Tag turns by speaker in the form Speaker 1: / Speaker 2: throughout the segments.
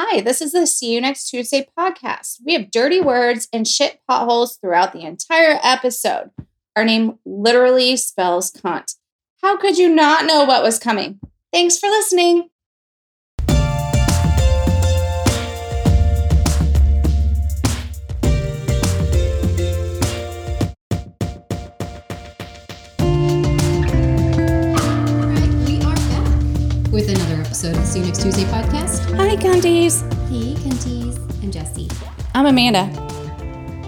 Speaker 1: Hi, this is the See You Next Tuesday podcast. We have dirty words and shit potholes throughout the entire episode. Our name literally spells cunt. How could you not know what was coming? Thanks for listening.
Speaker 2: You Next Tuesday podcast.
Speaker 1: Hi, cunties.
Speaker 2: Hey, Cunties. I'm Jessie.
Speaker 1: I'm Amanda,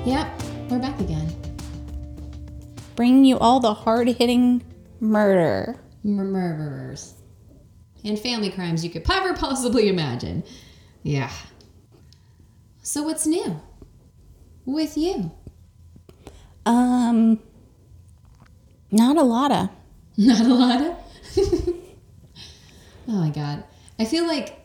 Speaker 2: Yep, we're back again.
Speaker 1: bringing you all the hard hitting murder.
Speaker 2: Murderers. And family crimes you could ever possibly imagine. Yeah. So, what's new with you?
Speaker 1: Um, not a lot of.
Speaker 2: Not a lot of. oh my god. I feel like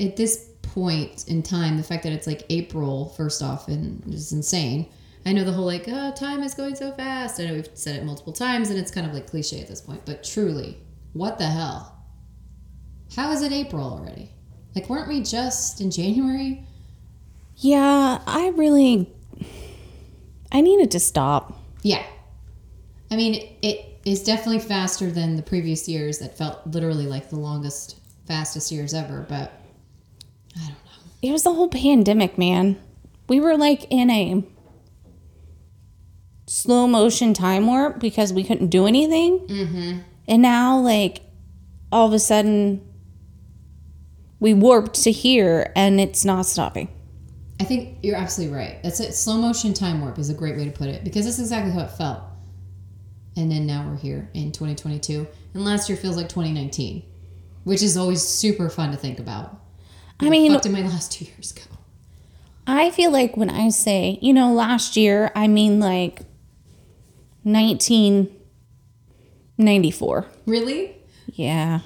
Speaker 2: at this point in time, the fact that it's like April, first off, and is insane. I know the whole like, oh, time is going so fast. I know we've said it multiple times, and it's kind of like cliche at this point, but truly, what the hell? How is it April already? Like, weren't we just in January?
Speaker 1: Yeah, I really. I needed to stop.
Speaker 2: Yeah. I mean, it is definitely faster than the previous years that felt literally like the longest, fastest years ever, but I don't know.
Speaker 1: It was the whole pandemic, man. We were like in a slow motion time warp because we couldn't do anything. Mm-hmm. And now, like, all of a sudden, we warped to here and it's not stopping.
Speaker 2: I think you're absolutely right. That's it. Slow motion time warp is a great way to put it because that's exactly how it felt. And then now we're here in 2022, and last year feels like 2019, which is always super fun to think about.
Speaker 1: I mean,
Speaker 2: What did my last two years ago.
Speaker 1: I feel like when I say, you know, last year, I mean like 1994.
Speaker 2: Really?
Speaker 1: Yeah.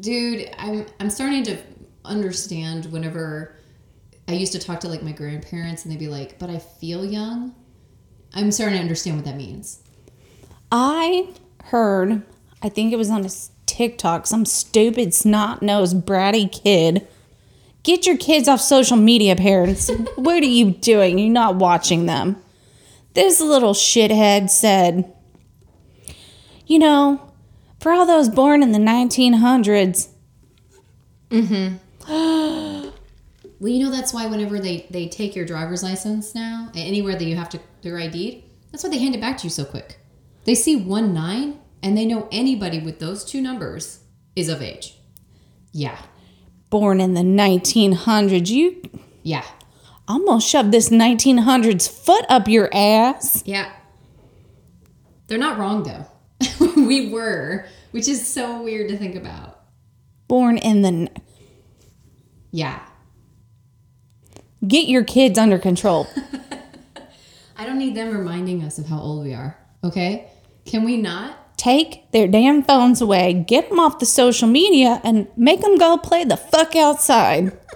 Speaker 2: Dude, I'm I'm starting to understand whenever I used to talk to like my grandparents and they'd be like, "But I feel young." I'm starting to understand what that means.
Speaker 1: I heard, I think it was on a TikTok, some stupid snot nosed bratty kid. Get your kids off social media, parents. what are you doing? You're not watching them. This little shithead said, You know, for all those born in the 1900s, Mm hmm.
Speaker 2: Well, you know that's why whenever they they take your driver's license now, anywhere that you have to their ID, that's why they hand it back to you so quick. They see one nine and they know anybody with those two numbers is of age. Yeah,
Speaker 1: born in the 1900s, you
Speaker 2: yeah,
Speaker 1: almost shoved this 1900s foot up your ass.
Speaker 2: yeah. They're not wrong though. we were, which is so weird to think about.
Speaker 1: Born in the.
Speaker 2: Yeah,
Speaker 1: Get your kids under control.
Speaker 2: I don't need them reminding us of how old we are. Okay, can we not?
Speaker 1: Take their damn phones away, get them off the social media, and make them go play the fuck outside.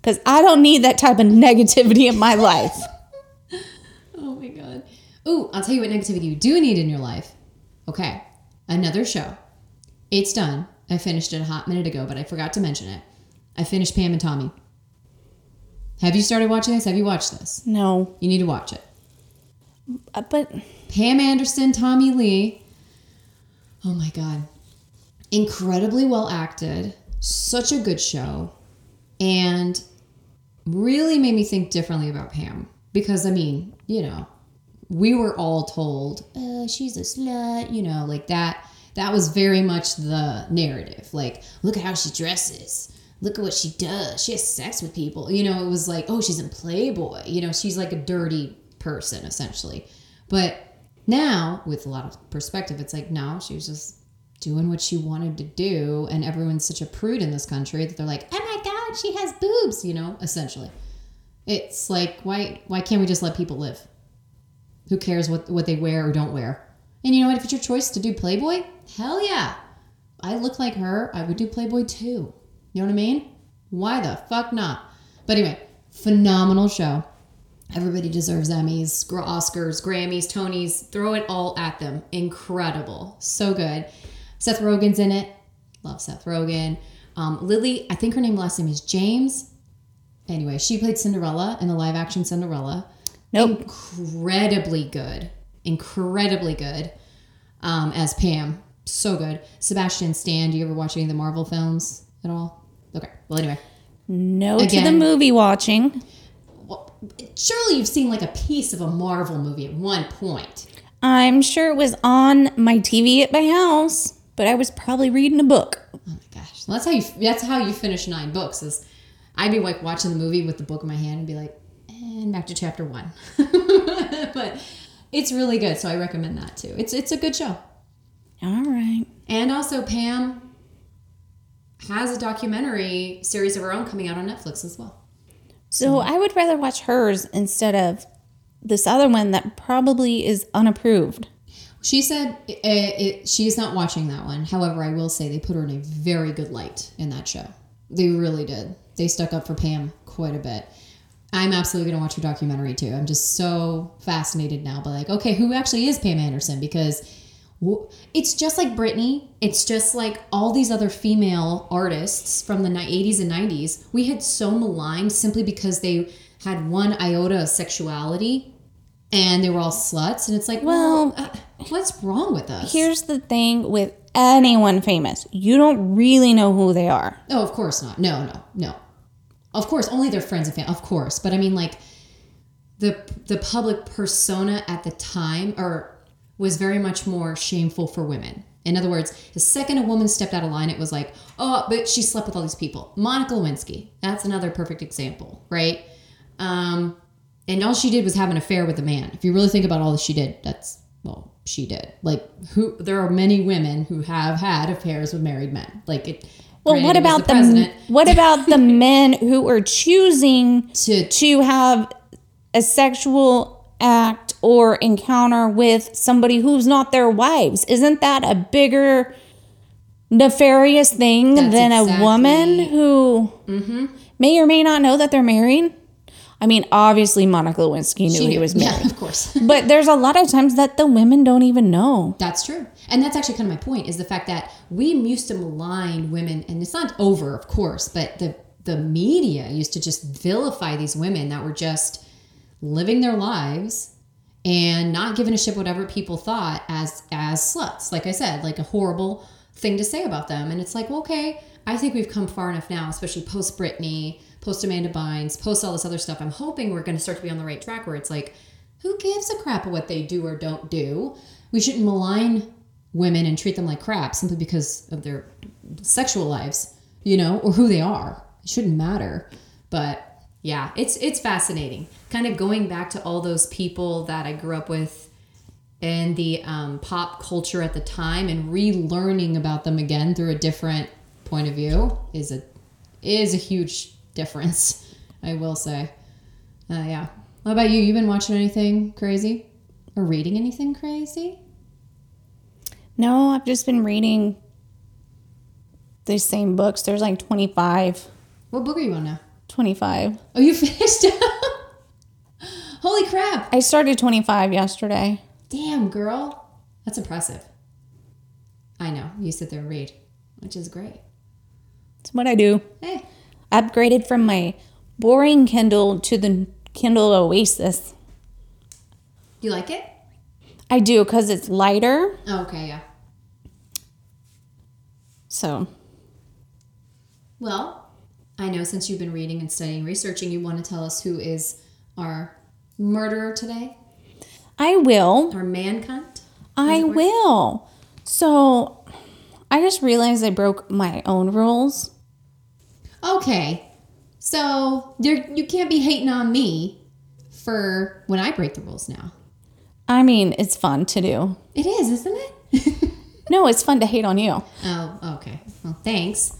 Speaker 1: Because I don't need that type of negativity in my life.
Speaker 2: Oh my god. Ooh, I'll tell you what negativity you do need in your life. Okay, another show. It's done. I finished it a hot minute ago, but I forgot to mention it. I finished Pam and Tommy. Have you started watching this? Have you watched this?
Speaker 1: No,
Speaker 2: You need to watch it.
Speaker 1: uh, but
Speaker 2: Pam Anderson, Tommy Lee. Oh my god. Incredibly well acted. Such a good show. And really made me think differently about Pam. Because, I mean, you know, we were all told, uh, she's a slut, you know, like that. That was very much the narrative. Like, look at how she dresses. Look at what she does. She has sex with people. You know, it was like, oh, she's in Playboy. You know, she's like a dirty person, essentially. But now, with a lot of perspective, it's like, no, she was just doing what she wanted to do. And everyone's such a prude in this country that they're like, oh my God, she has boobs, you know, essentially. It's like, why, why can't we just let people live? Who cares what, what they wear or don't wear? And you know what? If it's your choice to do Playboy, hell yeah. I look like her. I would do Playboy too. You know what I mean? Why the fuck not? But anyway, phenomenal show. Everybody deserves Emmys, Oscars, Grammys, Tonys. Throw it all at them. Incredible. So good. Seth Rogen's in it. Love Seth Rogen. Um, Lily, I think her name last name is James. anyway, she played Cinderella in the live action Cinderella.
Speaker 1: Nope.
Speaker 2: Incredibly good. Incredibly good. Um, as Pam. So good. Sebastian Stan, do you ever watch any of the Marvel films at all? Okay. Well, anyway.
Speaker 1: No to the movie watching.
Speaker 2: Surely you've seen like a piece of a Marvel movie at one point.
Speaker 1: I'm sure it was on my TV at my house, but I was probably reading a book.
Speaker 2: Oh my gosh, that's how you that's how you finish nine books. Is I'd be like watching the movie with the book in my hand and be like, and back to chapter one. but it's really good, so I recommend that too. It's it's a good show,
Speaker 1: All right.
Speaker 2: and also Pam has a documentary series of her own coming out on Netflix as well.
Speaker 1: So I would rather watch hers instead of this other one that probably is unapproved.
Speaker 2: She said eh, eh, it, it, she's not watching that one. However, I will say they put her in a very good light in that show. They really did. They stuck up for Pam quite a bit. I'm absolutely going to watch her documentary too. I'm just so fascinated now. by like, okay, who actually is Pam Anderson? Because it's just like Britney. It's just like all these other female artists from the 80s and 90s. We had so maligned simply because they had one iota of sexuality and they were all sluts. And it's like, well,
Speaker 1: Well,
Speaker 2: uh, what's wrong with us?
Speaker 1: Here's the thing with anyone famous you don't really know who they are.
Speaker 2: Oh, of course not. No, no, no. Of course, only their friends and family. Of course, but I mean, like the the public persona at the time, or was very much more shameful for women. In other words, the second a woman stepped out of line, it was like, oh, but she slept with all these people. Monica Lewinsky, that's another perfect example, right? Um, and all she did was have an affair with a man. If you really think about all that she did, that's well, she did. Like, who? There are many women who have had affairs with married men. Like it.
Speaker 1: Well, what about the,
Speaker 2: president?
Speaker 1: what about the men who are choosing
Speaker 2: To-
Speaker 1: to have a sexual act or encounter with somebody who's not their wives? Isn't that a bigger nefarious thing
Speaker 2: That's
Speaker 1: than a woman
Speaker 2: exactly-
Speaker 1: who mm-hmm. may or may not know that they're married? I mean, obviously Monica Lewinsky knew
Speaker 2: She
Speaker 1: he was married.
Speaker 2: Yeah, of course.
Speaker 1: But there's a lot of times that the women don't even know.
Speaker 2: That's true. And that's actually kind of my point is the fact that we used to malign women and it's not over, of course, but the the media used to just vilify these women that were just living their lives and not giving a shit whatever people thought as as sluts. Like I said, like a horrible thing to say about them. And it's like, well, okay, I think we've come far enough now, especially post Britney, post Amanda Bynes, post all this other stuff. I'm hoping we're going to start to be on the right track where it's like, who gives a crap what they do or don't do? We shouldn't malign women and treat them like crap simply because of their sexual lives, you know, or who they are. It shouldn't matter. But yeah, it's it's fascinating. Kind of going back to all those people that I grew up with in the um, pop culture at the time and relearning about them again through a different point of view is a is a huge difference. I will say. Uh, yeah. What about you? You been watching anything crazy or reading anything crazy?
Speaker 1: No, I've just been reading the same books. There's like 25.
Speaker 2: What book are you on now?
Speaker 1: 25.
Speaker 2: Oh, you finished? Holy crap!
Speaker 1: I started 25 yesterday.
Speaker 2: Damn, girl, that's impressive. I know you sit there and read, which is great.
Speaker 1: That's what I do.
Speaker 2: Hey,
Speaker 1: Upgraded from my boring Kindle to the Kindle Oasis.
Speaker 2: Do you like it?
Speaker 1: I do because it's lighter.
Speaker 2: Oh, okay, yeah.
Speaker 1: So,
Speaker 2: Well, I know since you've been reading and studying, researching, you want to tell us who is our murderer today,
Speaker 1: I will.
Speaker 2: our man cunt.
Speaker 1: I will. So, I just realized I broke my own rules.
Speaker 2: Okay, so there you can't be hating on me for when I break the rules now.
Speaker 1: I mean, it's fun to do.
Speaker 2: It is, isn't it?
Speaker 1: No, it's fun to hate on you.
Speaker 2: oh, okay. Well, thanks.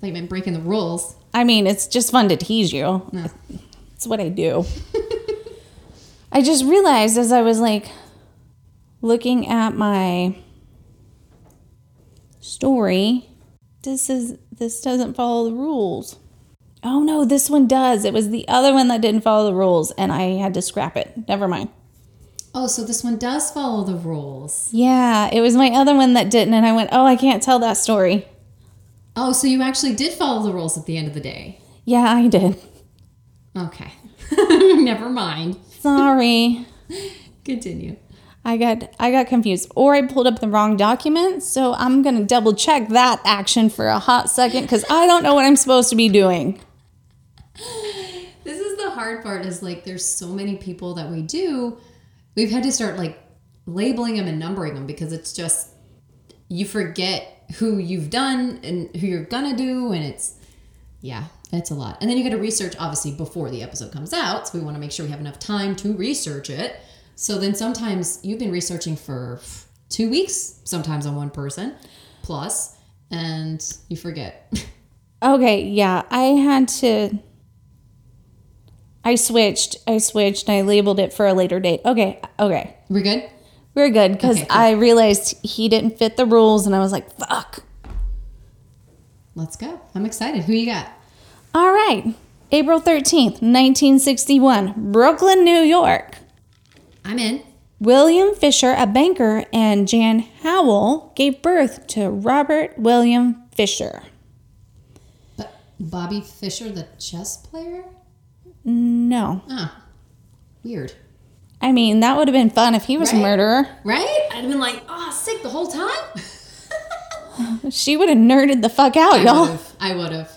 Speaker 2: Like been breaking the rules.
Speaker 1: I mean, it's just fun to tease you.
Speaker 2: No.
Speaker 1: It's what I do. I just realized as I was like looking at my story, this is this doesn't follow the rules. Oh no, this one does. It was the other one that didn't follow the rules and I had to scrap it. Never mind.
Speaker 2: Oh, so this one does follow the rules.
Speaker 1: Yeah, it was my other one that didn't and I went, "Oh, I can't tell that story."
Speaker 2: Oh, so you actually did follow the rules at the end of the day.
Speaker 1: Yeah, I did.
Speaker 2: Okay. Never mind.
Speaker 1: Sorry.
Speaker 2: Continue.
Speaker 1: I got I got confused. Or I pulled up the wrong document, so I'm gonna double check that action for a hot second because I don't know what I'm supposed to be doing.
Speaker 2: This is the hard part is like there's so many people that we do. We've had to start like labeling them and numbering them because it's just you forget who you've done and who you're gonna do and it's yeah, it's a lot. And then you got to research obviously before the episode comes out, so we want to make sure we have enough time to research it. So then sometimes you've been researching for 2 weeks, sometimes on one person plus and you forget.
Speaker 1: Okay, yeah, I had to. I switched. I switched. I labeled it for a later date. Okay, okay,
Speaker 2: We're good?
Speaker 1: We're good because
Speaker 2: Okay, cool.
Speaker 1: I realized he didn't fit the rules, and I was like, "Fuck."
Speaker 2: Let's go. I'm excited. Who you got?
Speaker 1: All right, April thirteenth, nineteen sixty-one, Brooklyn, New York.
Speaker 2: I'm in.
Speaker 1: William Fisher, a banker, and Jan Howell gave birth to Robert William Fisher.
Speaker 2: But Bobby Fischer, the chess player?
Speaker 1: No,
Speaker 2: Ah, weird.
Speaker 1: I mean that would have been fun if he was a murderer.
Speaker 2: Right? I'd have been like, oh, sick the whole time.
Speaker 1: She would have nerded the fuck out,
Speaker 2: I
Speaker 1: y'all.
Speaker 2: would've. I would have.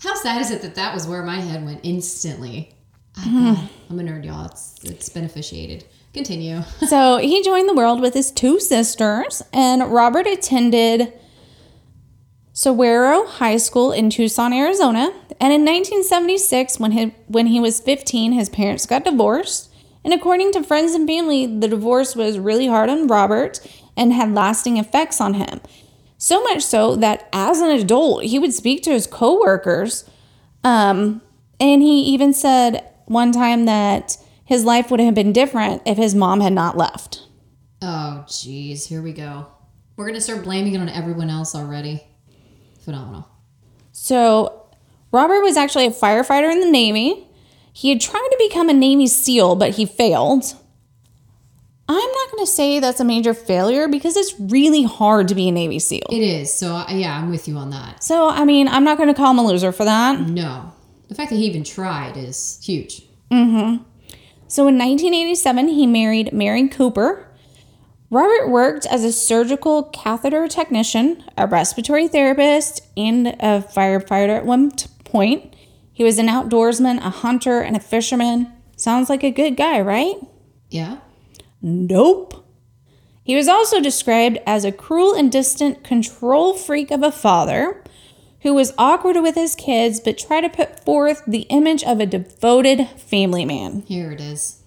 Speaker 2: How sad is it that that was where my head went instantly? Ah, mm-hmm. God, I'm a nerd, y'all. It's it's beneficiated. Continue.
Speaker 1: So he joined the world with his two sisters, and Robert attended Sahuaro High School in Tucson, Arizona. And in 1976, when he, when he was 15, his parents got divorced. And according to friends and family, the divorce was really hard on Robert and had lasting effects on him. So much so that as an adult, he would speak to his coworkers. Um, and he even said one time that his life would have been different if his mom had not left.
Speaker 2: Oh, jeez. Here we go. We're gonna start blaming it on everyone else already. Phenomenal.
Speaker 1: So, Robert was actually a firefighter in the Navy. He had tried to become a Navy SEAL, but he failed. I'm not going to say that's a major failure because it's really hard to be a Navy SEAL.
Speaker 2: It is. So yeah, I'm with you on that.
Speaker 1: So, I mean, I'm not going to call him a loser for that.
Speaker 2: No, the fact that he even tried is huge. Mm hmm.
Speaker 1: So, in 1987, he married Mary Cooper. Robert worked as a surgical catheter technician, a respiratory therapist, and a firefighter at one point. He was an outdoorsman, a hunter, and a fisherman. Sounds like a good guy, right?
Speaker 2: Yeah.
Speaker 1: Nope. He was also described as a cruel and distant control freak of a father who was awkward with his kids but tried to put forth the image of a devoted family man.
Speaker 2: Here it is.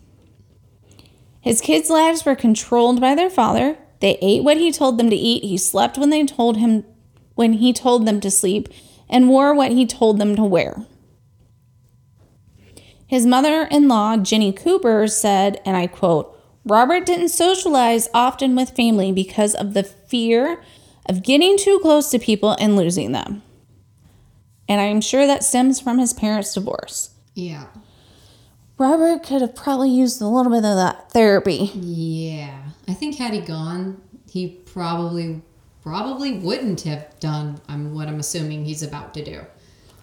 Speaker 1: His kids' lives were controlled by their father. They ate what he told them to eat. He slept when they told him when he told them to sleep and wore what he told them to wear. His mother-in-law, Jenny Cooper, said, and I quote, Robert didn't socialize often with family because of the fear of getting too close to people and losing them. And I'm sure that stems from his parents' divorce.
Speaker 2: Yeah.
Speaker 1: Robert could have probably used a little bit of that therapy.
Speaker 2: Yeah. I think had he gone, he probably probably wouldn't have done I'm what I'm assuming he's about to do.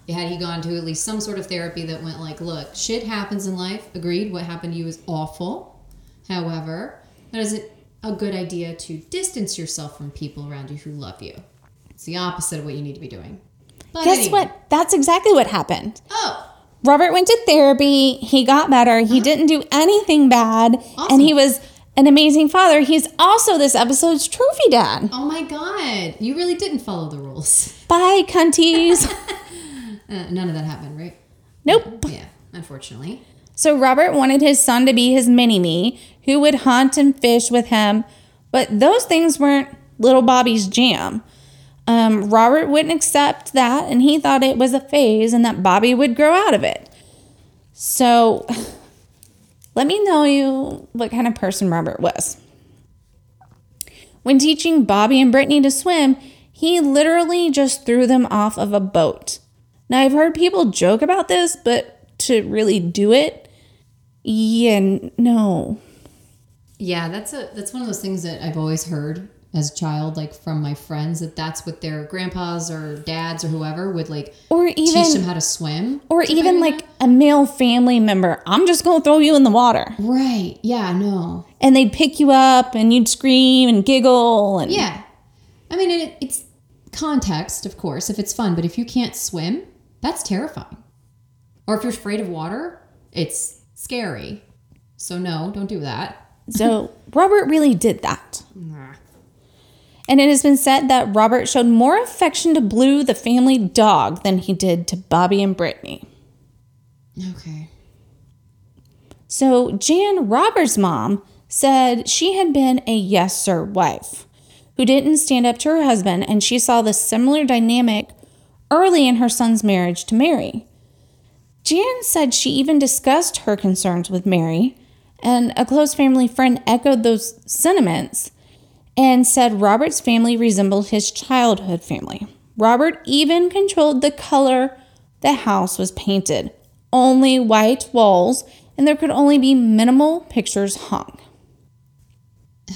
Speaker 2: Had he gone to at least some sort of therapy that went like, look, shit happens in life. Agreed, what happened to you is awful. However, that isn't a good idea to distance yourself from people around you who love you. It's the opposite of what you need to be doing. But
Speaker 1: Guess
Speaker 2: anyway.
Speaker 1: what? That's exactly what happened.
Speaker 2: Oh,
Speaker 1: Robert went to therapy. He got better. He uh-huh. didn't do anything bad.
Speaker 2: Awesome.
Speaker 1: And he was an amazing father. He's also this episode's trophy dad.
Speaker 2: oh my god. You really didn't follow the rules.
Speaker 1: Bye, cunties.
Speaker 2: Uh, none of that happened, right?
Speaker 1: nope.
Speaker 2: Yeah, unfortunately.
Speaker 1: So Robert wanted his son to be his mini me, who would hunt and fish with him. But those things weren't little Bobby's jam. Um, Robert wouldn't accept that, and he thought it was a phase and that Bobby would grow out of it. So, let me know you what kind of person Robert was. When teaching Bobby and Brittany to swim, he literally just threw them off of a boat. Now, I've heard people joke about this, but to really do it, yeah, no.
Speaker 2: Yeah, that's a that's one of those things that I've always heard as a child, like from my friends, that that's what their grandpas or dads or whoever would like
Speaker 1: Or
Speaker 2: teach them how to swim.
Speaker 1: or
Speaker 2: to
Speaker 1: even like a male family member. I'm just going to throw you in the water.
Speaker 2: right, yeah, no,
Speaker 1: And they'd pick you up and you'd scream and giggle and
Speaker 2: yeah. I mean, it, it's context, of course, if it's fun, but if you can't swim, that's terrifying. Or if you're afraid of water, it's scary. So no, don't do that.
Speaker 1: So Robert really did that. And it has been said that Robert showed more affection to Blue, the family dog, than he did to Bobby and Brittany.
Speaker 2: Okay.
Speaker 1: So Jan, Robert's mom, said she had been a yes sir wife who didn't stand up to her husband, and she saw the similar dynamic early in her son's marriage to Mary. Jan said she even discussed her concerns with Mary, and a close family friend echoed those sentiments and said Robert's family resembled his childhood family. Robert even controlled the color the house was painted only white walls, and there could only be minimal pictures hung.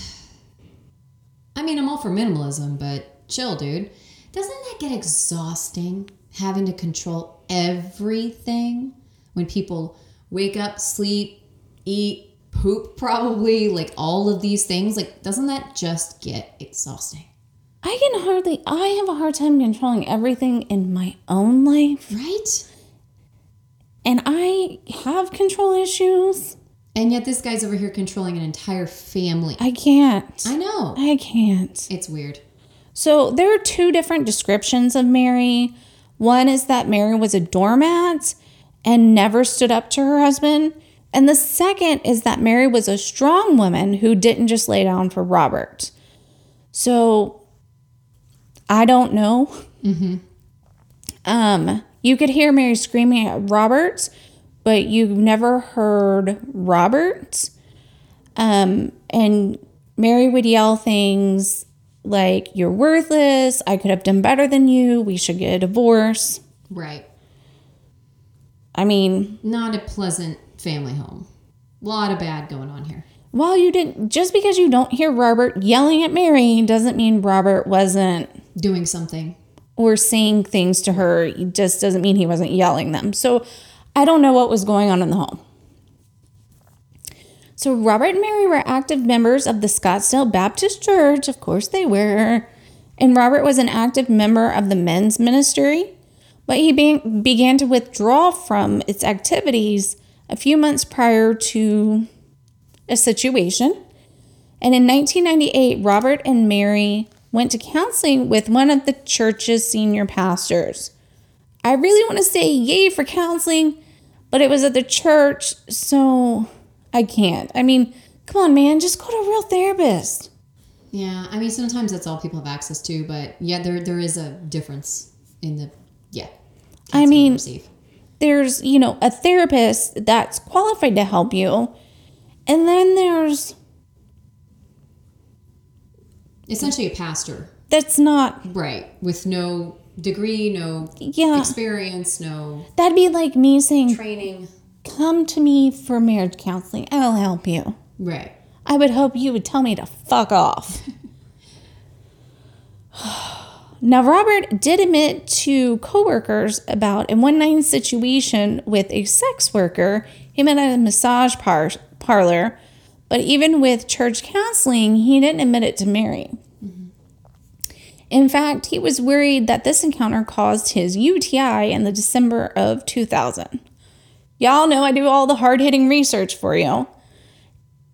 Speaker 2: I mean, I'm all for minimalism, but chill, dude. Doesn't that get exhausting having to control everything when people wake up, sleep, eat, poop, probably, like all of these things? Like, doesn't that just get exhausting?
Speaker 1: I can hardly, I have a hard time controlling everything in my own life,
Speaker 2: Right?
Speaker 1: and I have control issues.
Speaker 2: And yet, this guy's over here controlling an entire family.
Speaker 1: I can't.
Speaker 2: I know.
Speaker 1: I can't.
Speaker 2: It's weird.
Speaker 1: So there are two different descriptions of Mary. One is that Mary was a doormat and never stood up to her husband. And the second is that Mary was a strong woman who didn't just lay down for Robert. So I don't know. Um, you could hear Mary screaming at Robert, but you've never heard Robert. Um, and Mary would yell things like, You're worthless. I could have done better than you. We should get a divorce.
Speaker 2: Right.
Speaker 1: I mean,
Speaker 2: Not a pleasant family home. A lot of bad going on here.
Speaker 1: while you didn't, just because you don't hear Robert yelling at Mary doesn't mean Robert wasn't
Speaker 2: Doing something.
Speaker 1: or saying things to her. It just doesn't mean he wasn't yelling them. So I don't know what was going on in the home. So Robert and Mary were active members of the Scottsdale Baptist Church. Of course they were. And Robert was an active member of the men's ministry, but he be- began to withdraw from its activities a few months prior to a situation. And in 1998, Robert and Mary went to counseling with one of the church's senior pastors. I really want to say yay for counseling, but it was at the church, so I can't. I mean, come on, man, just go to a real therapist.
Speaker 2: Yeah, I mean sometimes that's all people have access to, but yeah, there there is a difference in the yeah.
Speaker 1: I mean-. There's, you know, a therapist that's qualified to help you, and then there's
Speaker 2: essentially a pastor,
Speaker 1: that's not,
Speaker 2: right? With no degree, no
Speaker 1: yeah,
Speaker 2: experience, no
Speaker 1: that'd be like me saying,
Speaker 2: training.
Speaker 1: Come to me for marriage counseling, I'll help you.
Speaker 2: Right.
Speaker 1: I would hope you would tell me to fuck off. now, Robert did admit to coworkers about a one night situation with a sex worker he met at a massage par- parlor, but even with church counseling, he didn't admit it to Mary. Mm-hmm. In fact, he was worried that this encounter caused his UTI in the December of 2000. Y'all know I do all the hard hitting research for you.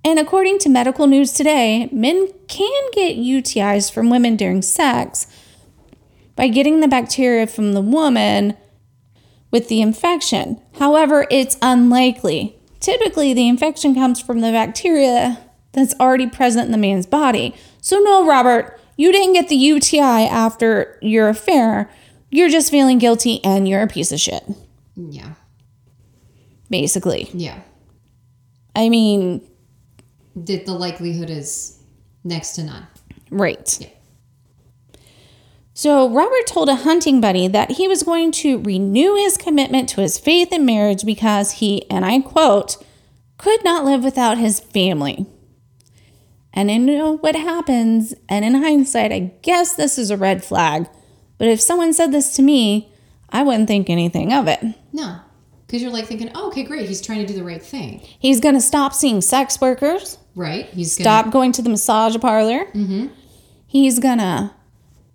Speaker 1: And according to Medical News Today, men can get UTIs from women during sex by getting the bacteria from the woman with the infection. However, it's unlikely. Typically, the infection comes from the bacteria that's already present in the man's body. So, no, Robert, you didn't get the UTI after your affair. You're just feeling guilty and you're a piece of shit,
Speaker 2: Yeah.
Speaker 1: Basically.
Speaker 2: Yeah.
Speaker 1: I mean,
Speaker 2: The, the likelihood is next to none.
Speaker 1: right.
Speaker 2: Yeah.
Speaker 1: So, Robert told a hunting buddy that he was going to renew his commitment to his faith in marriage because he, and I quote, could not live without his family. And I know what happens. And in hindsight, I guess this is a red flag. But if someone said this to me, I wouldn't think anything of it.
Speaker 2: No. Because you're like thinking, oh, okay, great. He's trying to do the right thing.
Speaker 1: He's going to stop seeing sex workers,
Speaker 2: Right? He's gonna,
Speaker 1: stop going to the massage parlor.
Speaker 2: Mm-hmm.
Speaker 1: He's going to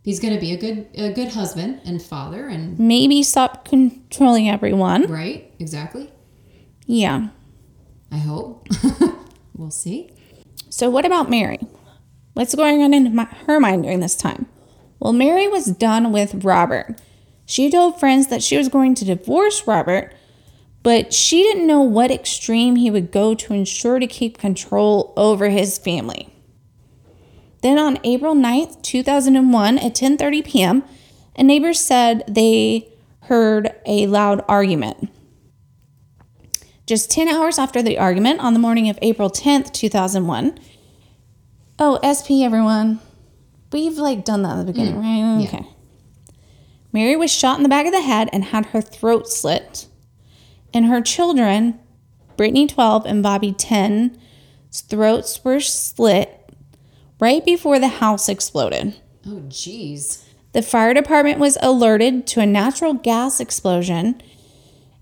Speaker 2: He's going to be a good a good husband and father and
Speaker 1: maybe stop controlling everyone.
Speaker 2: right? Exactly.
Speaker 1: Yeah.
Speaker 2: I hope. we'll see.
Speaker 1: So, what about Mary? What's going on in my, her mind during this time? Well, Mary was done with Robert. She told friends that she was going to divorce Robert, but she didn't know what extreme he would go to ensure to keep control over his family. Then on April 9th, 2001 at 10:30 p.m., a neighbor said they heard a loud argument. Just 10 hours after the argument, on the morning of April 10th, 2001. Oh, SP, everyone. We've like done that at the beginning, mm. right?
Speaker 2: yeah.
Speaker 1: Okay. Mary was shot in the back of the head and had her throat slit. And her children, Brittany 12 and Bobby 10, throats were slit right before the house exploded.
Speaker 2: Oh, jeez.
Speaker 1: The fire department was alerted to a natural gas explosion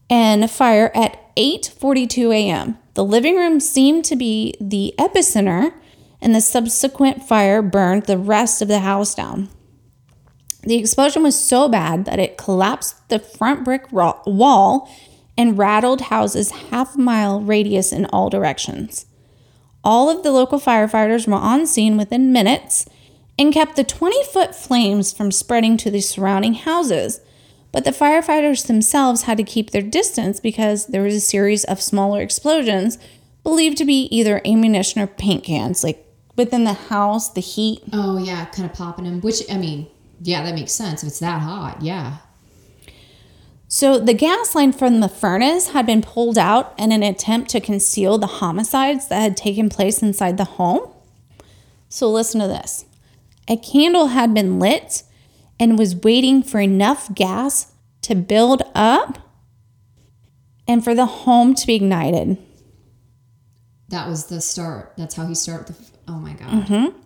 Speaker 1: and fire at 8:42 a.m. The living room seemed to be the epicenter and the subsequent fire burned the rest of the house down. The explosion was so bad that it collapsed the front brick wall and rattled houses half a mile radius in all directions. All of the local firefighters were on scene within minutes and kept the 20 foot flames from spreading to the surrounding houses. But the firefighters themselves had to keep their distance because there was a series of smaller explosions believed to be either ammunition or paint cans, like within the house, the heat.
Speaker 2: Oh, yeah, kind of popping them, Which, I mean, yeah, that makes sense. If it's that hot, yeah.
Speaker 1: So the gas line from the furnace had been pulled out in an attempt to conceal the homicides that had taken place inside the home. So listen to this. A candle had been lit and was waiting for enough gas to build up and for the home to be ignited.
Speaker 2: That was the start. That's how he started the. f- Oh my God. Mm-hmm.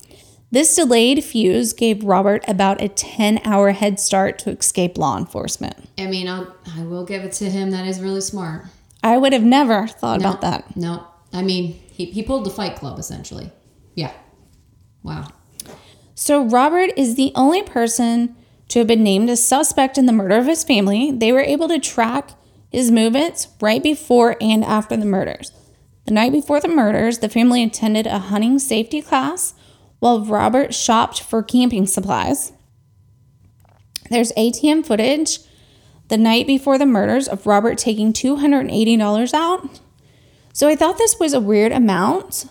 Speaker 1: This delayed fuse gave Robert about a 10 hour head start to escape law enforcement.
Speaker 2: I mean, I'll, I will give it to him. That is really smart.
Speaker 1: I would have never thought about that.
Speaker 2: No, I mean, he, he pulled the fight club essentially. Yeah. Wow.
Speaker 1: So, Robert is the only person to have been named a suspect in the murder of his family. They were able to track his movements right before and after the murders. The night before the murders, the family attended a hunting safety class while Robert shopped for camping supplies. There's ATM footage the night before the murders of Robert taking $280 out. So I thought this was a weird amount.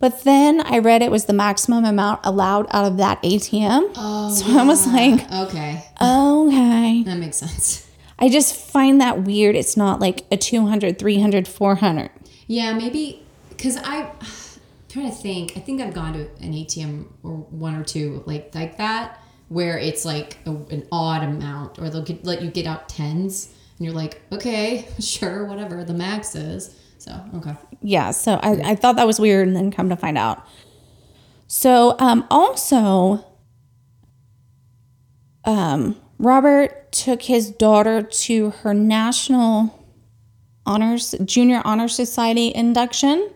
Speaker 1: But then I read it was the maximum amount allowed out of that ATM.
Speaker 2: Oh,
Speaker 1: so I was like,
Speaker 2: okay.
Speaker 1: okay.
Speaker 2: That makes sense.
Speaker 1: I just find that weird. It's not like a 200, 300, 400.
Speaker 2: Yeah, maybe because I trying to think. I think I've gone to an ATM or one or two like like that where it's like a, an odd amount, or they'll get, let you get out tens, and you're like, okay, sure, whatever the max is. So okay,
Speaker 1: Yeah, so I, I thought that was weird and then come to find out. So um, also, um, Robert took his daughter to her National Honors Junior Honor Society induction.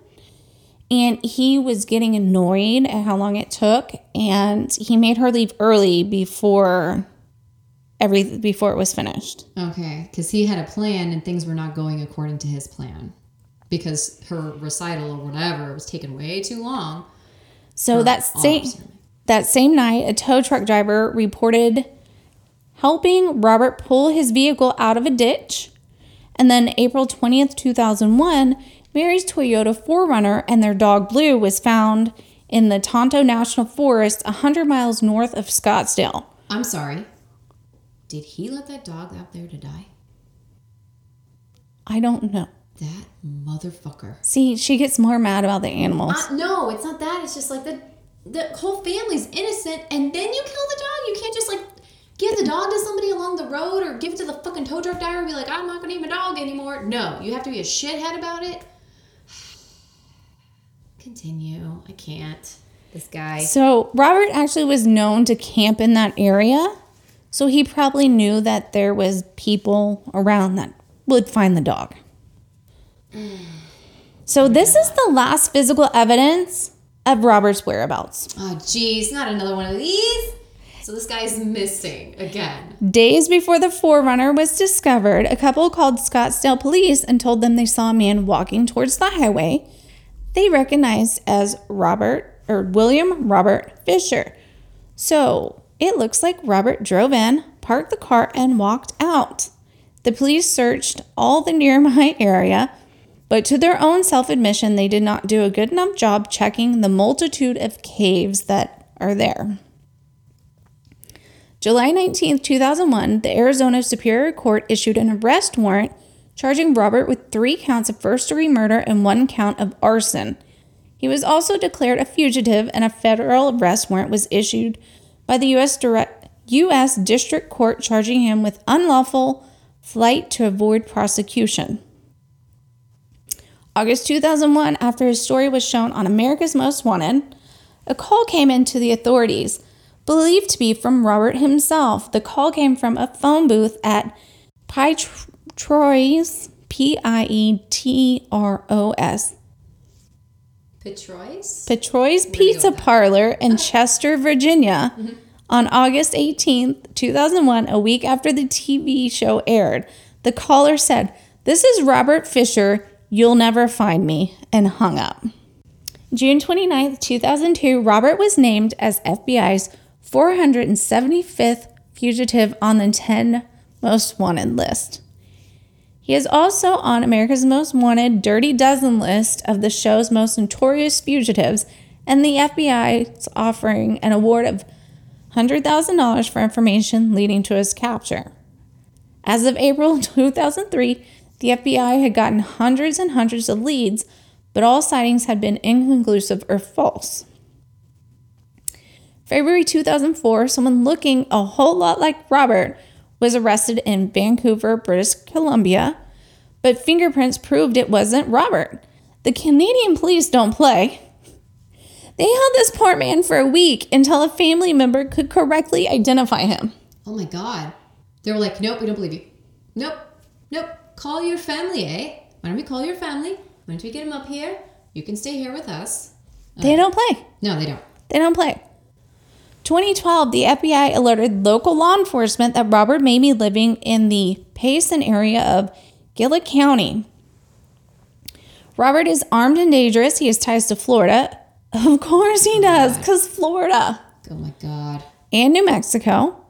Speaker 1: And he was getting annoyed at how long it took, and he made her leave early before every before it was finished.
Speaker 2: okay, because he had a plan and things were not going according to his plan because her recital or whatever was taking way too long.
Speaker 1: So that same that same night, a tow truck driver reported helping Robert pull his vehicle out of a ditch. And then April 20th, 2001, Mary's Toyota 4Runner and their dog Blue was found in the Tonto National Forest 100 miles north of Scottsdale.
Speaker 2: I'm sorry. Did he let that dog out there to die?
Speaker 1: I don't know.
Speaker 2: That motherfucker.
Speaker 1: See, she gets more mad about the animals.
Speaker 2: Uh, no, it's not that. It's just like the the whole family's innocent, and then you kill the dog. You can't just like give the dog to somebody along the road or give it to the fucking tow truck driver and be like, I'm not gonna name a dog anymore. No, you have to be a shithead about it. Continue. I can't. This guy.
Speaker 1: So Robert actually was known to camp in that area. So he probably knew that there was people around that would find the dog. So this is the last physical evidence of Robert's whereabouts.
Speaker 2: Oh, geez, not another one of these. So this guy's missing again.
Speaker 1: Days before the 4Runner was discovered, a couple called Scottsdale police and told them they saw a man walking towards the highway. They recognized as Robert or William Robert Fisher. So it looks like Robert drove in, parked the car, and walked out. The police searched all the nearby area, but to their own self admission, they did not do a good enough job checking the multitude of caves that are there. July 19, 2001, the Arizona Superior Court issued an arrest warrant charging Robert with three counts of first degree murder and one count of arson. He was also declared a fugitive, and a federal arrest warrant was issued by the U.S. Direct, U.S. District Court charging him with unlawful flight to avoid prosecution. August 2001, after his story was shown on America's Most Wanted, a call came in to the authorities, believed to be from Robert himself. The call came from a phone booth at Pietro's, P I E T R O S,
Speaker 2: Petrois?
Speaker 1: Petroy's Pizza. Parlor in Chester, Virginia, on August 18th, 2001, a week after the TV show aired. The caller said, This is Robert Fisher. You'll never find me, and hung up. June 29th, 2002, Robert was named as FBI's 475th fugitive on the 10 most wanted list. He is also on America's Most Wanted Dirty Dozen list of the show's most notorious fugitives, and the FBI is offering an award of $100,000 for information leading to his capture. As of April 2003, the FBI had gotten hundreds and hundreds of leads, but all sightings had been inconclusive or false. February 2004, someone looking a whole lot like Robert was arrested in Vancouver, British Columbia, but fingerprints proved it wasn't Robert. The Canadian police don't play. They held this poor man for a week until a family member could correctly identify him.
Speaker 2: Oh my god. They were like, nope, we don't believe you. Nope, nope. Call your family, eh? Why don't we call your family? Why don't we get him up here? You can stay here with us.
Speaker 1: They don't play.
Speaker 2: No, they don't.
Speaker 1: They don't play. 2012, the FBI alerted local law enforcement that Robert may be living in the Payson area of Gila County. Robert is armed and dangerous. He has ties to Florida. Of course he does, because Florida
Speaker 2: Oh my god.
Speaker 1: and New Mexico.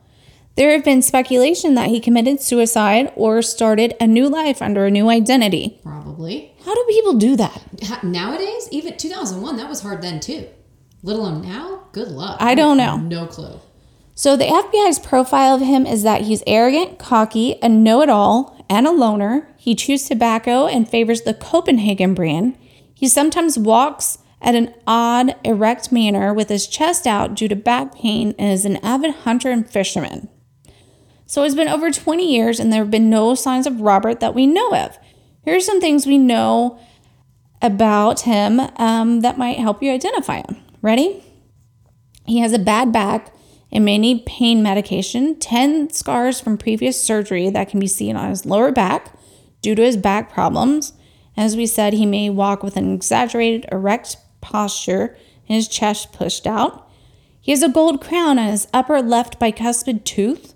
Speaker 1: There have been speculation that he committed suicide or started a new life under a new identity.
Speaker 2: Probably.
Speaker 1: How do people do that?
Speaker 2: Nowadays, even 2001, that was hard then too. Let alone now, good luck.
Speaker 1: I don't know.
Speaker 2: No clue.
Speaker 1: So, the FBI's profile of him is that he's arrogant, cocky, a know it all, and a loner. He chews tobacco and favors the Copenhagen brand. He sometimes walks at an odd, erect manner with his chest out due to back pain and is an avid hunter and fisherman. So, it's been over 20 years and there have been no signs of Robert that we know of. Here are some things we know about him um, that might help you identify him. Ready? He has a bad back and may need pain medication, 10 scars from previous surgery that can be seen on his lower back due to his back problems. As we said, he may walk with an exaggerated erect posture and his chest pushed out. He has a gold crown on his upper left bicuspid tooth,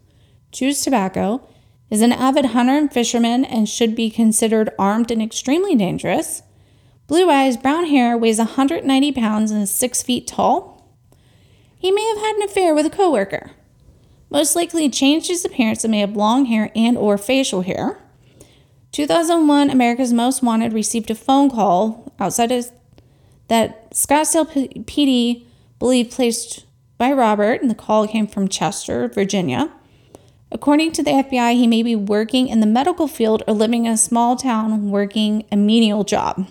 Speaker 1: chews tobacco, is an avid hunter and fisherman, and should be considered armed and extremely dangerous. Blue eyes, brown hair, weighs 190 pounds, and is 6 feet tall. He may have had an affair with a coworker. Most likely changed his appearance and may have long hair and or facial hair. 2001 America's Most Wanted received a phone call outside of that Scottsdale PD believed placed by Robert, and the call came from Chester, Virginia. According to the FBI, he may be working in the medical field or living in a small town working a menial job.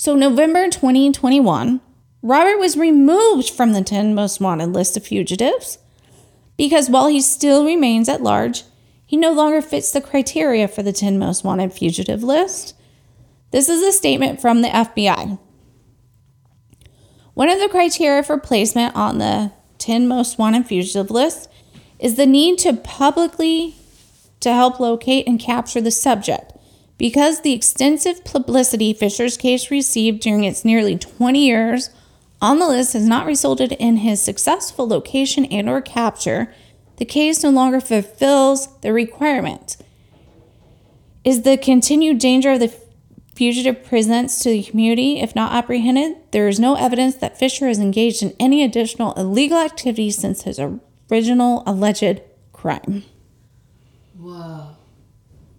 Speaker 1: So, November 2021, Robert was removed from the 10 most wanted list of fugitives because while he still remains at large, he no longer fits the criteria for the 10 most wanted fugitive list. This is a statement from the FBI. One of the criteria for placement on the 10 most wanted fugitive list is the need to publicly to help locate and capture the subject. Because the extensive publicity Fisher's case received during its nearly 20 years on the list has not resulted in his successful location and or capture, the case no longer fulfills the requirement. Is the continued danger of the fugitive presents to the community if not apprehended? There is no evidence that Fisher has engaged in any additional illegal activity since his original alleged crime.
Speaker 2: Whoa.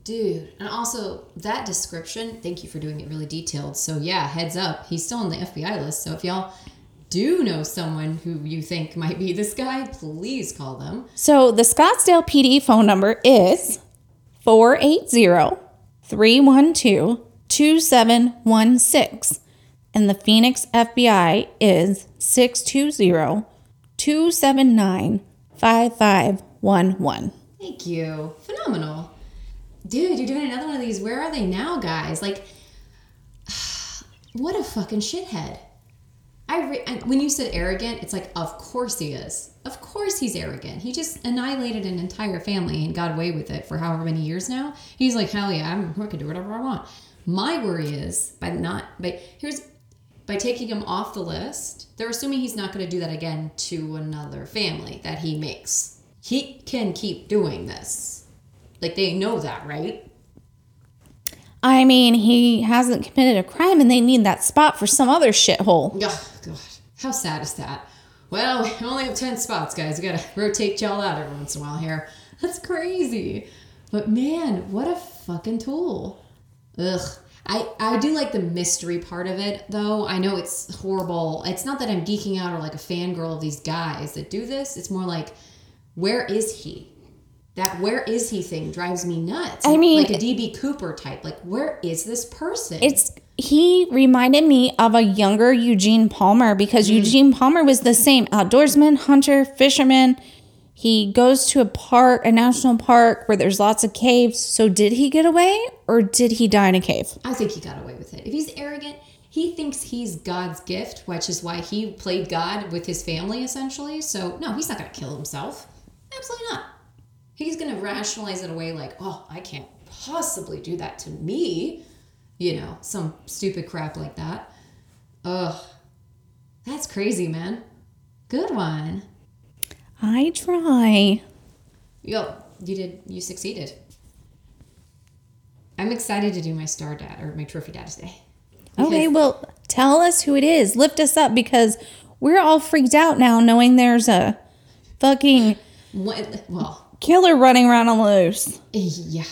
Speaker 2: Dude. And also, that description, thank you for doing it really detailed. So, yeah, heads up, he's still on the FBI list. So, if y'all do know someone who you think might be this guy, please call them.
Speaker 1: So the Scottsdale PD phone number is 480 312 2716. And the Phoenix FBI is 620 279 5511.
Speaker 2: Thank you. Phenomenal. Dude, you're doing another one of these. Where are they now, guys? Like, what a fucking shithead. I, re- I when you said arrogant, it's like, of course he is. Of course he's arrogant. He just annihilated an entire family and got away with it for however many years now. He's like, hell yeah, I'm, I can do whatever I want. My worry is by not, by here's by taking him off the list, they're assuming he's not going to do that again to another family that he makes. He can keep doing this. Like they know that, right?
Speaker 1: I mean, he hasn't committed a crime and they need that spot for some other shithole.
Speaker 2: Oh, God. How sad is that? Well, we only have 10 spots, guys. We gotta rotate y'all out every once in a while here. That's crazy. But man, what a fucking tool. Ugh. I, I do like the mystery part of it, though. I know it's horrible. It's not that I'm geeking out or like a fangirl of these guys that do this. It's more like, where is he? That where is he thing drives me nuts.
Speaker 1: I mean-
Speaker 2: like a DB Cooper type. Like, where is this person?
Speaker 1: It's he reminded me of a younger Eugene Palmer because mm. Eugene Palmer was the same outdoorsman, hunter, fisherman. He goes to a park, a national park where there's lots of caves. So did he get away or did he die in a cave?
Speaker 2: I think he got away with it. If he's arrogant, he thinks he's God's gift, which is why he played God with his family essentially. So, no, he's not going to kill himself. Absolutely not. He's going to rationalize it away like, oh, I can't possibly do that to me. You know, some stupid crap like that. Ugh. That's crazy, man. Good one.
Speaker 1: I try.
Speaker 2: Yo, you did, you succeeded. I'm excited to do my star dad or my trophy dad today.
Speaker 1: Okay, well, tell us who it is. Lift us up because we're all freaked out now knowing there's a fucking
Speaker 2: What, well,
Speaker 1: killer running around on loose.
Speaker 2: Yeah.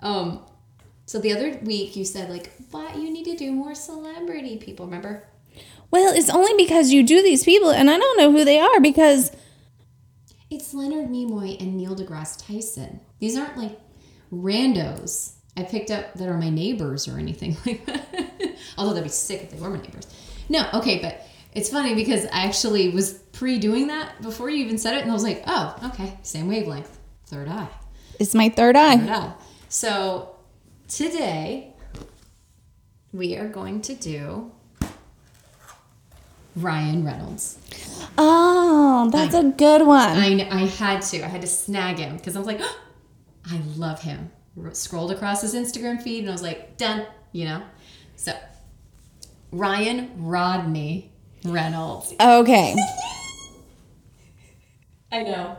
Speaker 2: Um, so the other week you said like, "But you need to do more celebrity people." Remember?
Speaker 1: Well, it's only because you do these people and I don't know who they are because
Speaker 2: It's Leonard Nimoy and Neil deGrasse Tyson. These aren't like randos I picked up that are my neighbors or anything like that. Although that'd be sick if they were my neighbors. No, okay, but it's funny because I actually was pre-doing that before you even said it, and I was like, "Oh, okay, same wavelength, third eye."
Speaker 1: it's my third eye.
Speaker 2: Yeah. So today we are going to do Ryan Reynolds.
Speaker 1: Oh, that's a good one.
Speaker 2: I, I had to. I had to snag him because I was like, I love him. Scrolled across his Instagram feed and I was like, done, you know? So Ryan Rodney Reynolds.
Speaker 1: Okay.
Speaker 2: I know.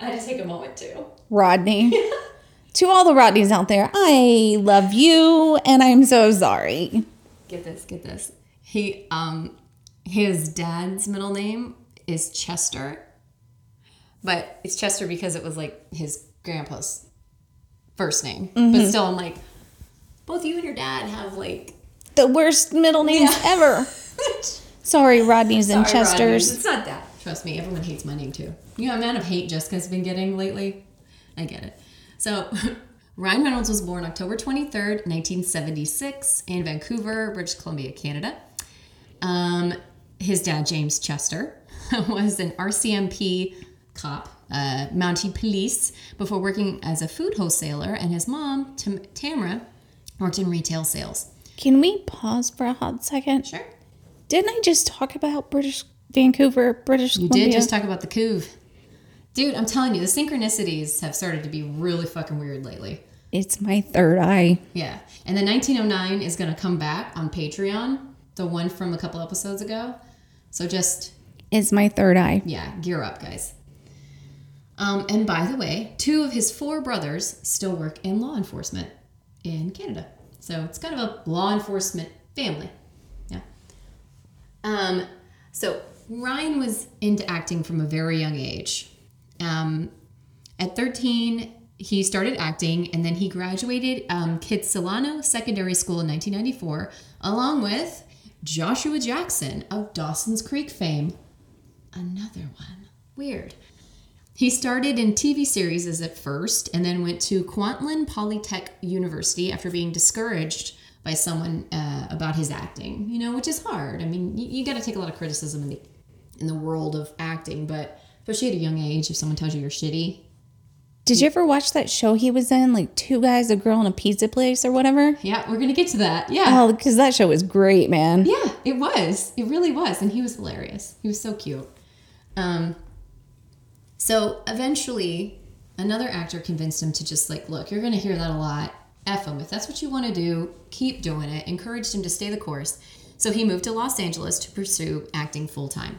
Speaker 2: I had to take a moment too.
Speaker 1: Rodney. to all the Rodneys out there, I love you and I'm so sorry.
Speaker 2: Get this, get this. He um his dad's middle name is Chester. But it's Chester because it was like his grandpa's first name. But still I'm like both you and your dad have like
Speaker 1: The worst middle names
Speaker 2: Yeah.
Speaker 1: ever. Sorry, Rodneys and Chesters.
Speaker 2: Rodney. It's not that. Trust me, everyone hates my name too. You know, amount of hate Jessica's been getting lately. I get it. So, Ryan Reynolds was born October 23rd, 1976, in Vancouver, British Columbia, Canada. Um, his dad, James Chester, was an RCMP cop, uh, Mountie Police, before working as a food wholesaler, and his mom, Tam- Tamara, worked in retail sales.
Speaker 1: Can we pause for a hot second?
Speaker 2: Sure.
Speaker 1: Didn't I just talk about British Vancouver, British
Speaker 2: You
Speaker 1: Columbia?
Speaker 2: did just talk about the couve. Dude, I'm telling you, the synchronicities have started to be really fucking weird lately.
Speaker 1: it's my third eye.
Speaker 2: Yeah. And the 1909 is going to come back on Patreon, the one from a couple episodes ago. So just,
Speaker 1: It's my third eye.
Speaker 2: yeah, gear up, guys. Um, and by the way, two of his four brothers still work in law enforcement in Canada. So it's kind of a law enforcement family. Um, so Ryan was into acting from a very young age. Um, at 13, he started acting and then he graduated um, Kitsilano Secondary School in 1994, along with Joshua Jackson of Dawson's Creek fame. Another one. Weird. He started in TV series at first and then went to Kwantlen Polytech University after being discouraged by someone uh, about his acting, you know, which is hard. I mean, you, you got to take a lot of criticism in the, in the world of acting, but especially at a young age, if someone tells you you're shitty,
Speaker 1: Did you ever watch that show he was in, like Two Guys, a Girl, in a Pizza Place or whatever?
Speaker 2: yeah, we're to get to that. Yeah.
Speaker 1: Oh, because that show was great, man.
Speaker 2: Yeah, it was. It really was. And he was hilarious. He was so cute. Um, so eventually, another actor convinced him to just like, look, you're to hear that a lot. F him. If that's what you want to do, keep doing it. Encouraged him to stay the course. So he moved to Los Angeles to pursue acting full time.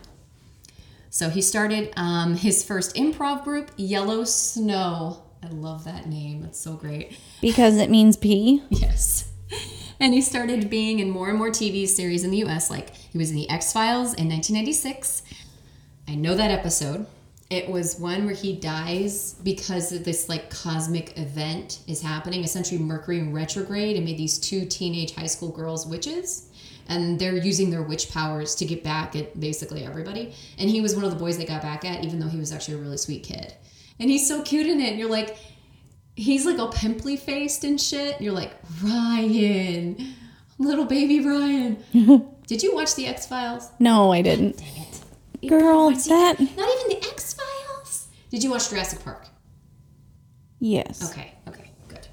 Speaker 2: So he started um, his first improv group, Yellow Snow. I love that name. It's so great.
Speaker 1: Because it means pee.
Speaker 2: Yes. And he started being in more and more TV series in the US. Like he was in The X Files in 1996. I know that episode. It was one where he dies because of this like cosmic event is happening. Essentially, Mercury in retrograde and made these two teenage high school girls witches. And they're using their witch powers to get back at basically everybody. And he was one of the boys they got back at, even though he was actually a really sweet kid. And he's so cute in it. And you're like, he's like all pimply faced and shit. You're like, Ryan, little baby Ryan. Did you watch the X Files?
Speaker 1: No, I didn't. Girl, that.
Speaker 2: Not even the X Files? Did you watch Jurassic Park?
Speaker 1: Yes.
Speaker 2: Okay, okay, good.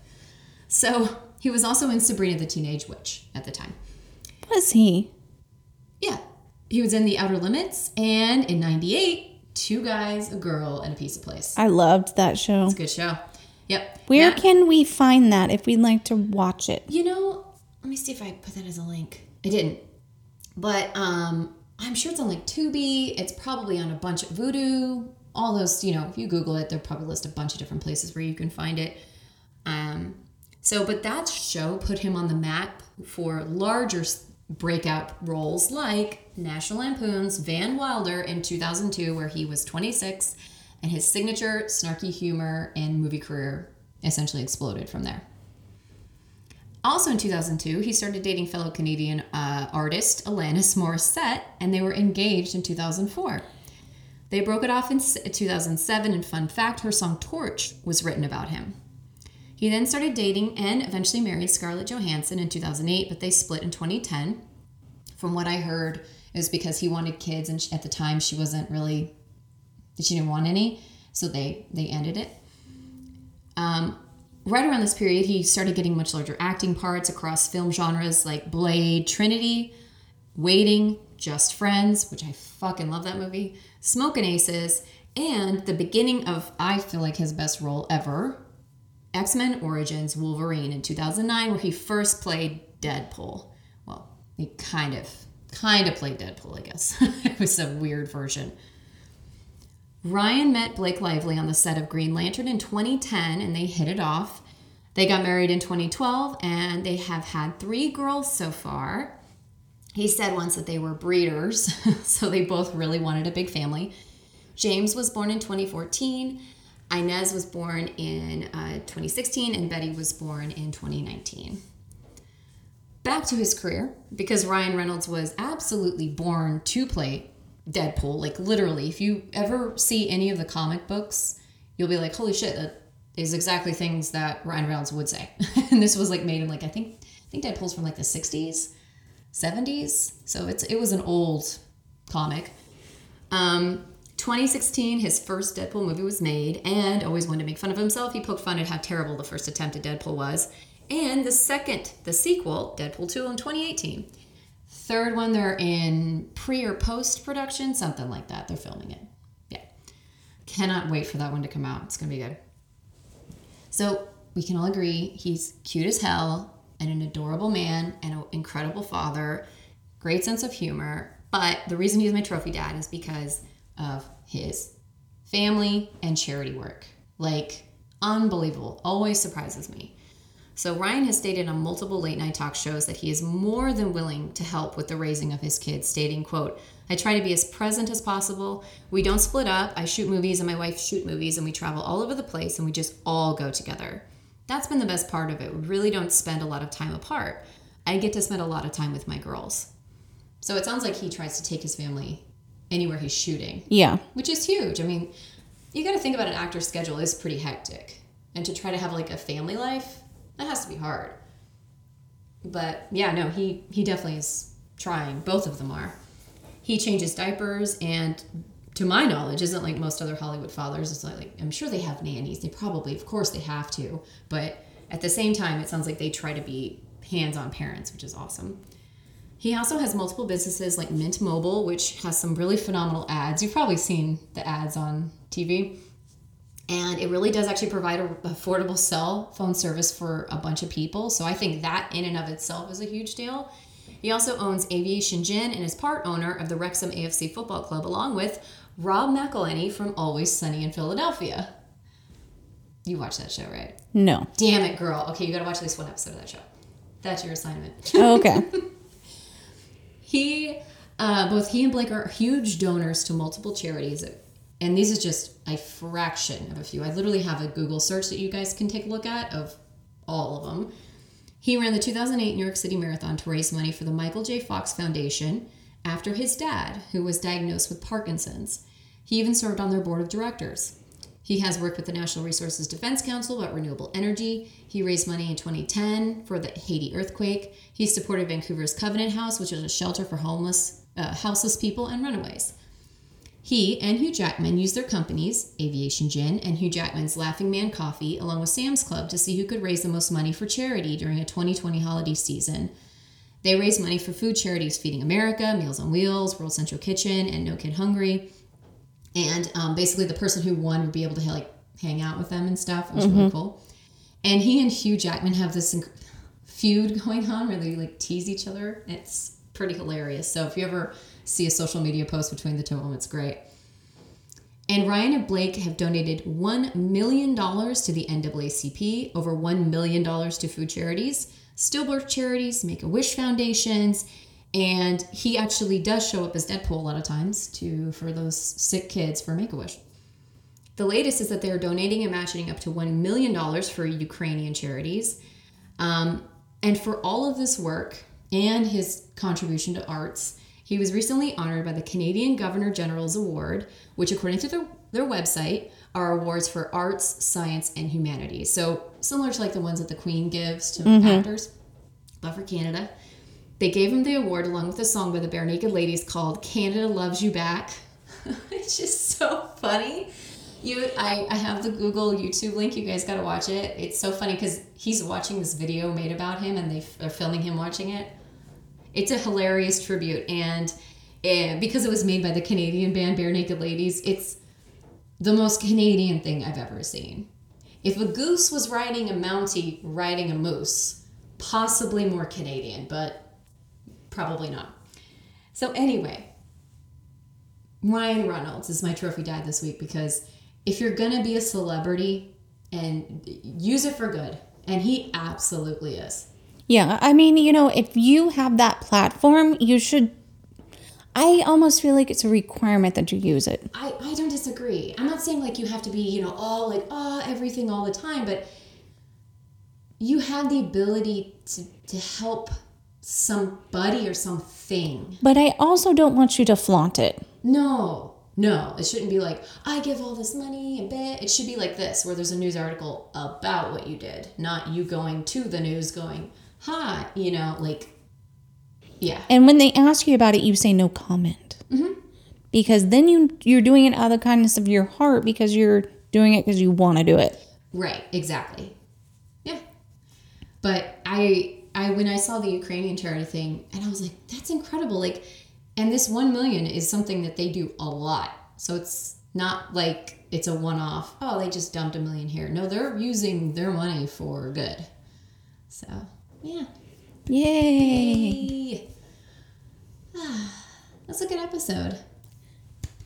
Speaker 2: So he was also in Sabrina the Teenage Witch at the time.
Speaker 1: Was he?
Speaker 2: Yeah. He was in The Outer Limits and in 98, Two Guys, a Girl, and a Pizza Place.
Speaker 1: I loved that show.
Speaker 2: It's a good show. Yep.
Speaker 1: Where
Speaker 2: Now-
Speaker 1: can we find that if we'd like to watch it?
Speaker 2: You know, let me see if I put that as a link. I didn't. But um I'm sure it's on like Tubi. It's probably on a bunch of Vudu. All those, you know, if you Google it, they'll probably list a bunch of different places where you can find it. Um, so, but that show put him on the map for larger breakout roles like National Lampoon's Van Wilder in 2002, where he was 26, and his signature snarky humor and movie career essentially exploded from there. Also in 2002, he started dating fellow Canadian uh, artist Alanis Morissette, and they were engaged in 2004. They broke it off in 2007, and fun fact, her song Torch was written about him. He then started dating and eventually married Scarlett Johansson in 2008, but they split in 2010. From what I heard, it was because he wanted kids, and at the time she wasn't really, she didn't want any, so they they ended it. Um, right around this period, he started getting much larger acting parts across film genres like Blade, Trinity, Waiting, Just Friends, which I fucking love that movie, Smoking Aces, and the beginning of, I feel like, his best role ever, X Men Origins Wolverine in 2009, where he first played Deadpool. Well, he kind of, kind of played Deadpool, I guess. it was a weird version. Ryan met Blake Lively on the set of Green Lantern in 2010 and they hit it off. They got married in 2012 and they have had three girls so far. He said once that they were breeders, so they both really wanted a big family. James was born in 2014, Inez was born in uh, 2016, and Betty was born in 2019 back to his career because Ryan Reynolds was absolutely born to play Deadpool. Like literally, if you ever see any of the comic books, you'll be like, "Holy shit, that is exactly things that Ryan Reynolds would say." and this was like made in like I think I think Deadpool's from like the '60s, '70s, so it's it was an old comic. Um, 2016, his first Deadpool movie was made, and always wanted to make fun of himself. He poked fun at how terrible the first attempt at Deadpool was. And the second, the sequel, Deadpool 2 in 2018. Third one, they're in pre or post production, something like that. They're filming it. Yeah. Cannot wait for that one to come out. It's going to be good. So we can all agree he's cute as hell and an adorable man and an incredible father, great sense of humor. But the reason he's my trophy dad is because of his family and charity work. Like, unbelievable. Always surprises me. So, Ryan has stated on multiple late night talk shows that he is more than willing to help with the raising of his kids, stating, quote, I try to be as present as possible. We don't split up. I shoot movies and my wife shoot movies and we travel all over the place and we just all go together. That's been the best part of it. We really don't spend a lot of time apart. I get to spend a lot of time with my girls. So it sounds like he tries to take his family anywhere he's shooting,
Speaker 1: Yeah.
Speaker 2: which is huge. I mean, you got to think about an actor's schedule is pretty hectic. And to try to have like a family life, that has to be hard. But yeah, no, he he definitely is trying. Both of them are. He changes diapers and to my knowledge isn't like most other Hollywood fathers. It's like I'm sure they have nannies. They probably of course they have to, but at the same time it sounds like they try to be hands-on parents, which is awesome. He also has multiple businesses like Mint Mobile, which has some really phenomenal ads. You've probably seen the ads on TV. And it really does actually provide a affordable cell phone service for a bunch of people. So I think that in and of itself is a huge deal. He also owns Aviation Gin and is part owner of the Wrexham AFC Football Club, along with Rob McElhenney from Always Sunny in Philadelphia. You watch that show, right?
Speaker 1: No.
Speaker 2: Damn it, girl. Okay, you gotta watch at least one episode of that show. That's your assignment.
Speaker 1: Oh, okay.
Speaker 2: He, uh, both he and Blake are huge donors to multiple charities, and these is just a fraction of a few. I literally have a Google search that you guys can take a look at of all of them. He ran the 2008 New York City Marathon to raise money for the Michael J. Fox Foundation after his dad, who was diagnosed with Parkinson's. He even served on their board of directors. He has worked with the National Resources Defense Council about renewable energy. He raised money in 2010 for the Haiti earthquake. He supported Vancouver's Covenant House, which is a shelter for homeless, uh, houseless people and runaways. He and Hugh Jackman used their companies, Aviation Gin and Hugh Jackman's Laughing Man Coffee, along with Sam's Club, to see who could raise the most money for charity during a 2020 holiday season. They raised money for food charities Feeding America, Meals on Wheels, World Central Kitchen, and No Kid Hungry. And um, basically, the person who won would be able to like hang out with them and stuff. It was really cool. And he and Hugh Jackman have this inc- feud going on where they like tease each other. It's pretty hilarious. So if you ever see a social media post between the two of them, it's great. And Ryan and Blake have donated $1 million to the NAACP, over $1 million to food charities, stillbirth charities, Make a Wish foundations, and he actually does show up as Deadpool a lot of times to for those sick kids for Make a Wish. The latest is that they're donating and matching up to $1 million for Ukrainian charities. Um, and for all of this work and his contribution to arts, he was recently honored by the Canadian Governor General's Award, which, according to their, their website, are awards for arts, science, and humanities. So, similar to like the ones that the Queen gives to mm-hmm. actors, but for Canada. They gave him the award along with a song by the Barenaked Ladies called Canada Loves You Back. it's just so funny. You, I, I have the Google YouTube link. You guys got to watch it. It's so funny because he's watching this video made about him and they f- are filming him watching it. It's a hilarious tribute. And eh, because it was made by the Canadian band Barenaked Ladies, it's the most Canadian thing I've ever seen. If a goose was riding a Mountie riding a moose, possibly more Canadian, but probably not. So, anyway, Ryan Reynolds is my trophy dad this week because if you're gonna be a celebrity and use it for good, and he absolutely is.
Speaker 1: Yeah, I mean, you know, if you have that platform, you should. I almost feel like it's a requirement that you use it.
Speaker 2: I, I don't disagree. I'm not saying like you have to be, you know, all like, oh, everything all the time, but you have the ability to, to help somebody or something.
Speaker 1: But I also don't want you to flaunt it.
Speaker 2: No, no, it shouldn't be like, I give all this money and bet. It should be like this, where there's a news article about what you did, not you going to the news going, hi, you know, like, yeah.
Speaker 1: And when they ask you about it, you say no comment. Mm-hmm. Because then you you're doing it out of the kindness of your heart because you're doing it because you want to do it.
Speaker 2: Right, exactly. Yeah. But I I when I saw the Ukrainian charity thing and I was like, that's incredible. Like and this one million is something that they do a lot. So it's not like it's a one off, oh, they just dumped a million here. No, they're using their money for good. So yeah.
Speaker 1: Yay.
Speaker 2: Ah, that's a good episode.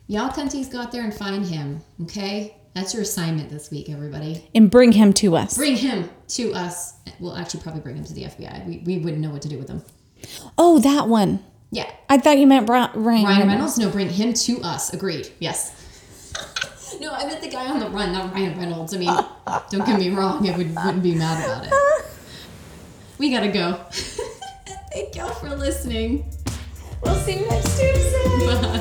Speaker 2: Y'all cunties go out there and find him, okay? That's your assignment this week, everybody.
Speaker 1: And bring him to us.
Speaker 2: Bring him to us. We'll actually probably bring him to the FBI. We, we wouldn't know what to do with him.
Speaker 1: Oh, that one.
Speaker 2: Yeah.
Speaker 1: I thought you meant Ryan,
Speaker 2: Ryan Reynolds? No, bring him to us. Agreed. Yes. no, I meant the guy on the run, not Ryan Reynolds. I mean, don't get me wrong. I would, wouldn't be mad about it. We gotta go. Thank y'all for listening.
Speaker 1: We'll see you next Tuesday.
Speaker 2: Bye.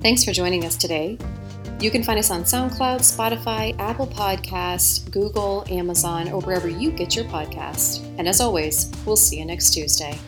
Speaker 3: Thanks for joining us today. You can find us on SoundCloud, Spotify, Apple Podcast, Google, Amazon, or wherever you get your podcast. And as always, we'll see you next Tuesday.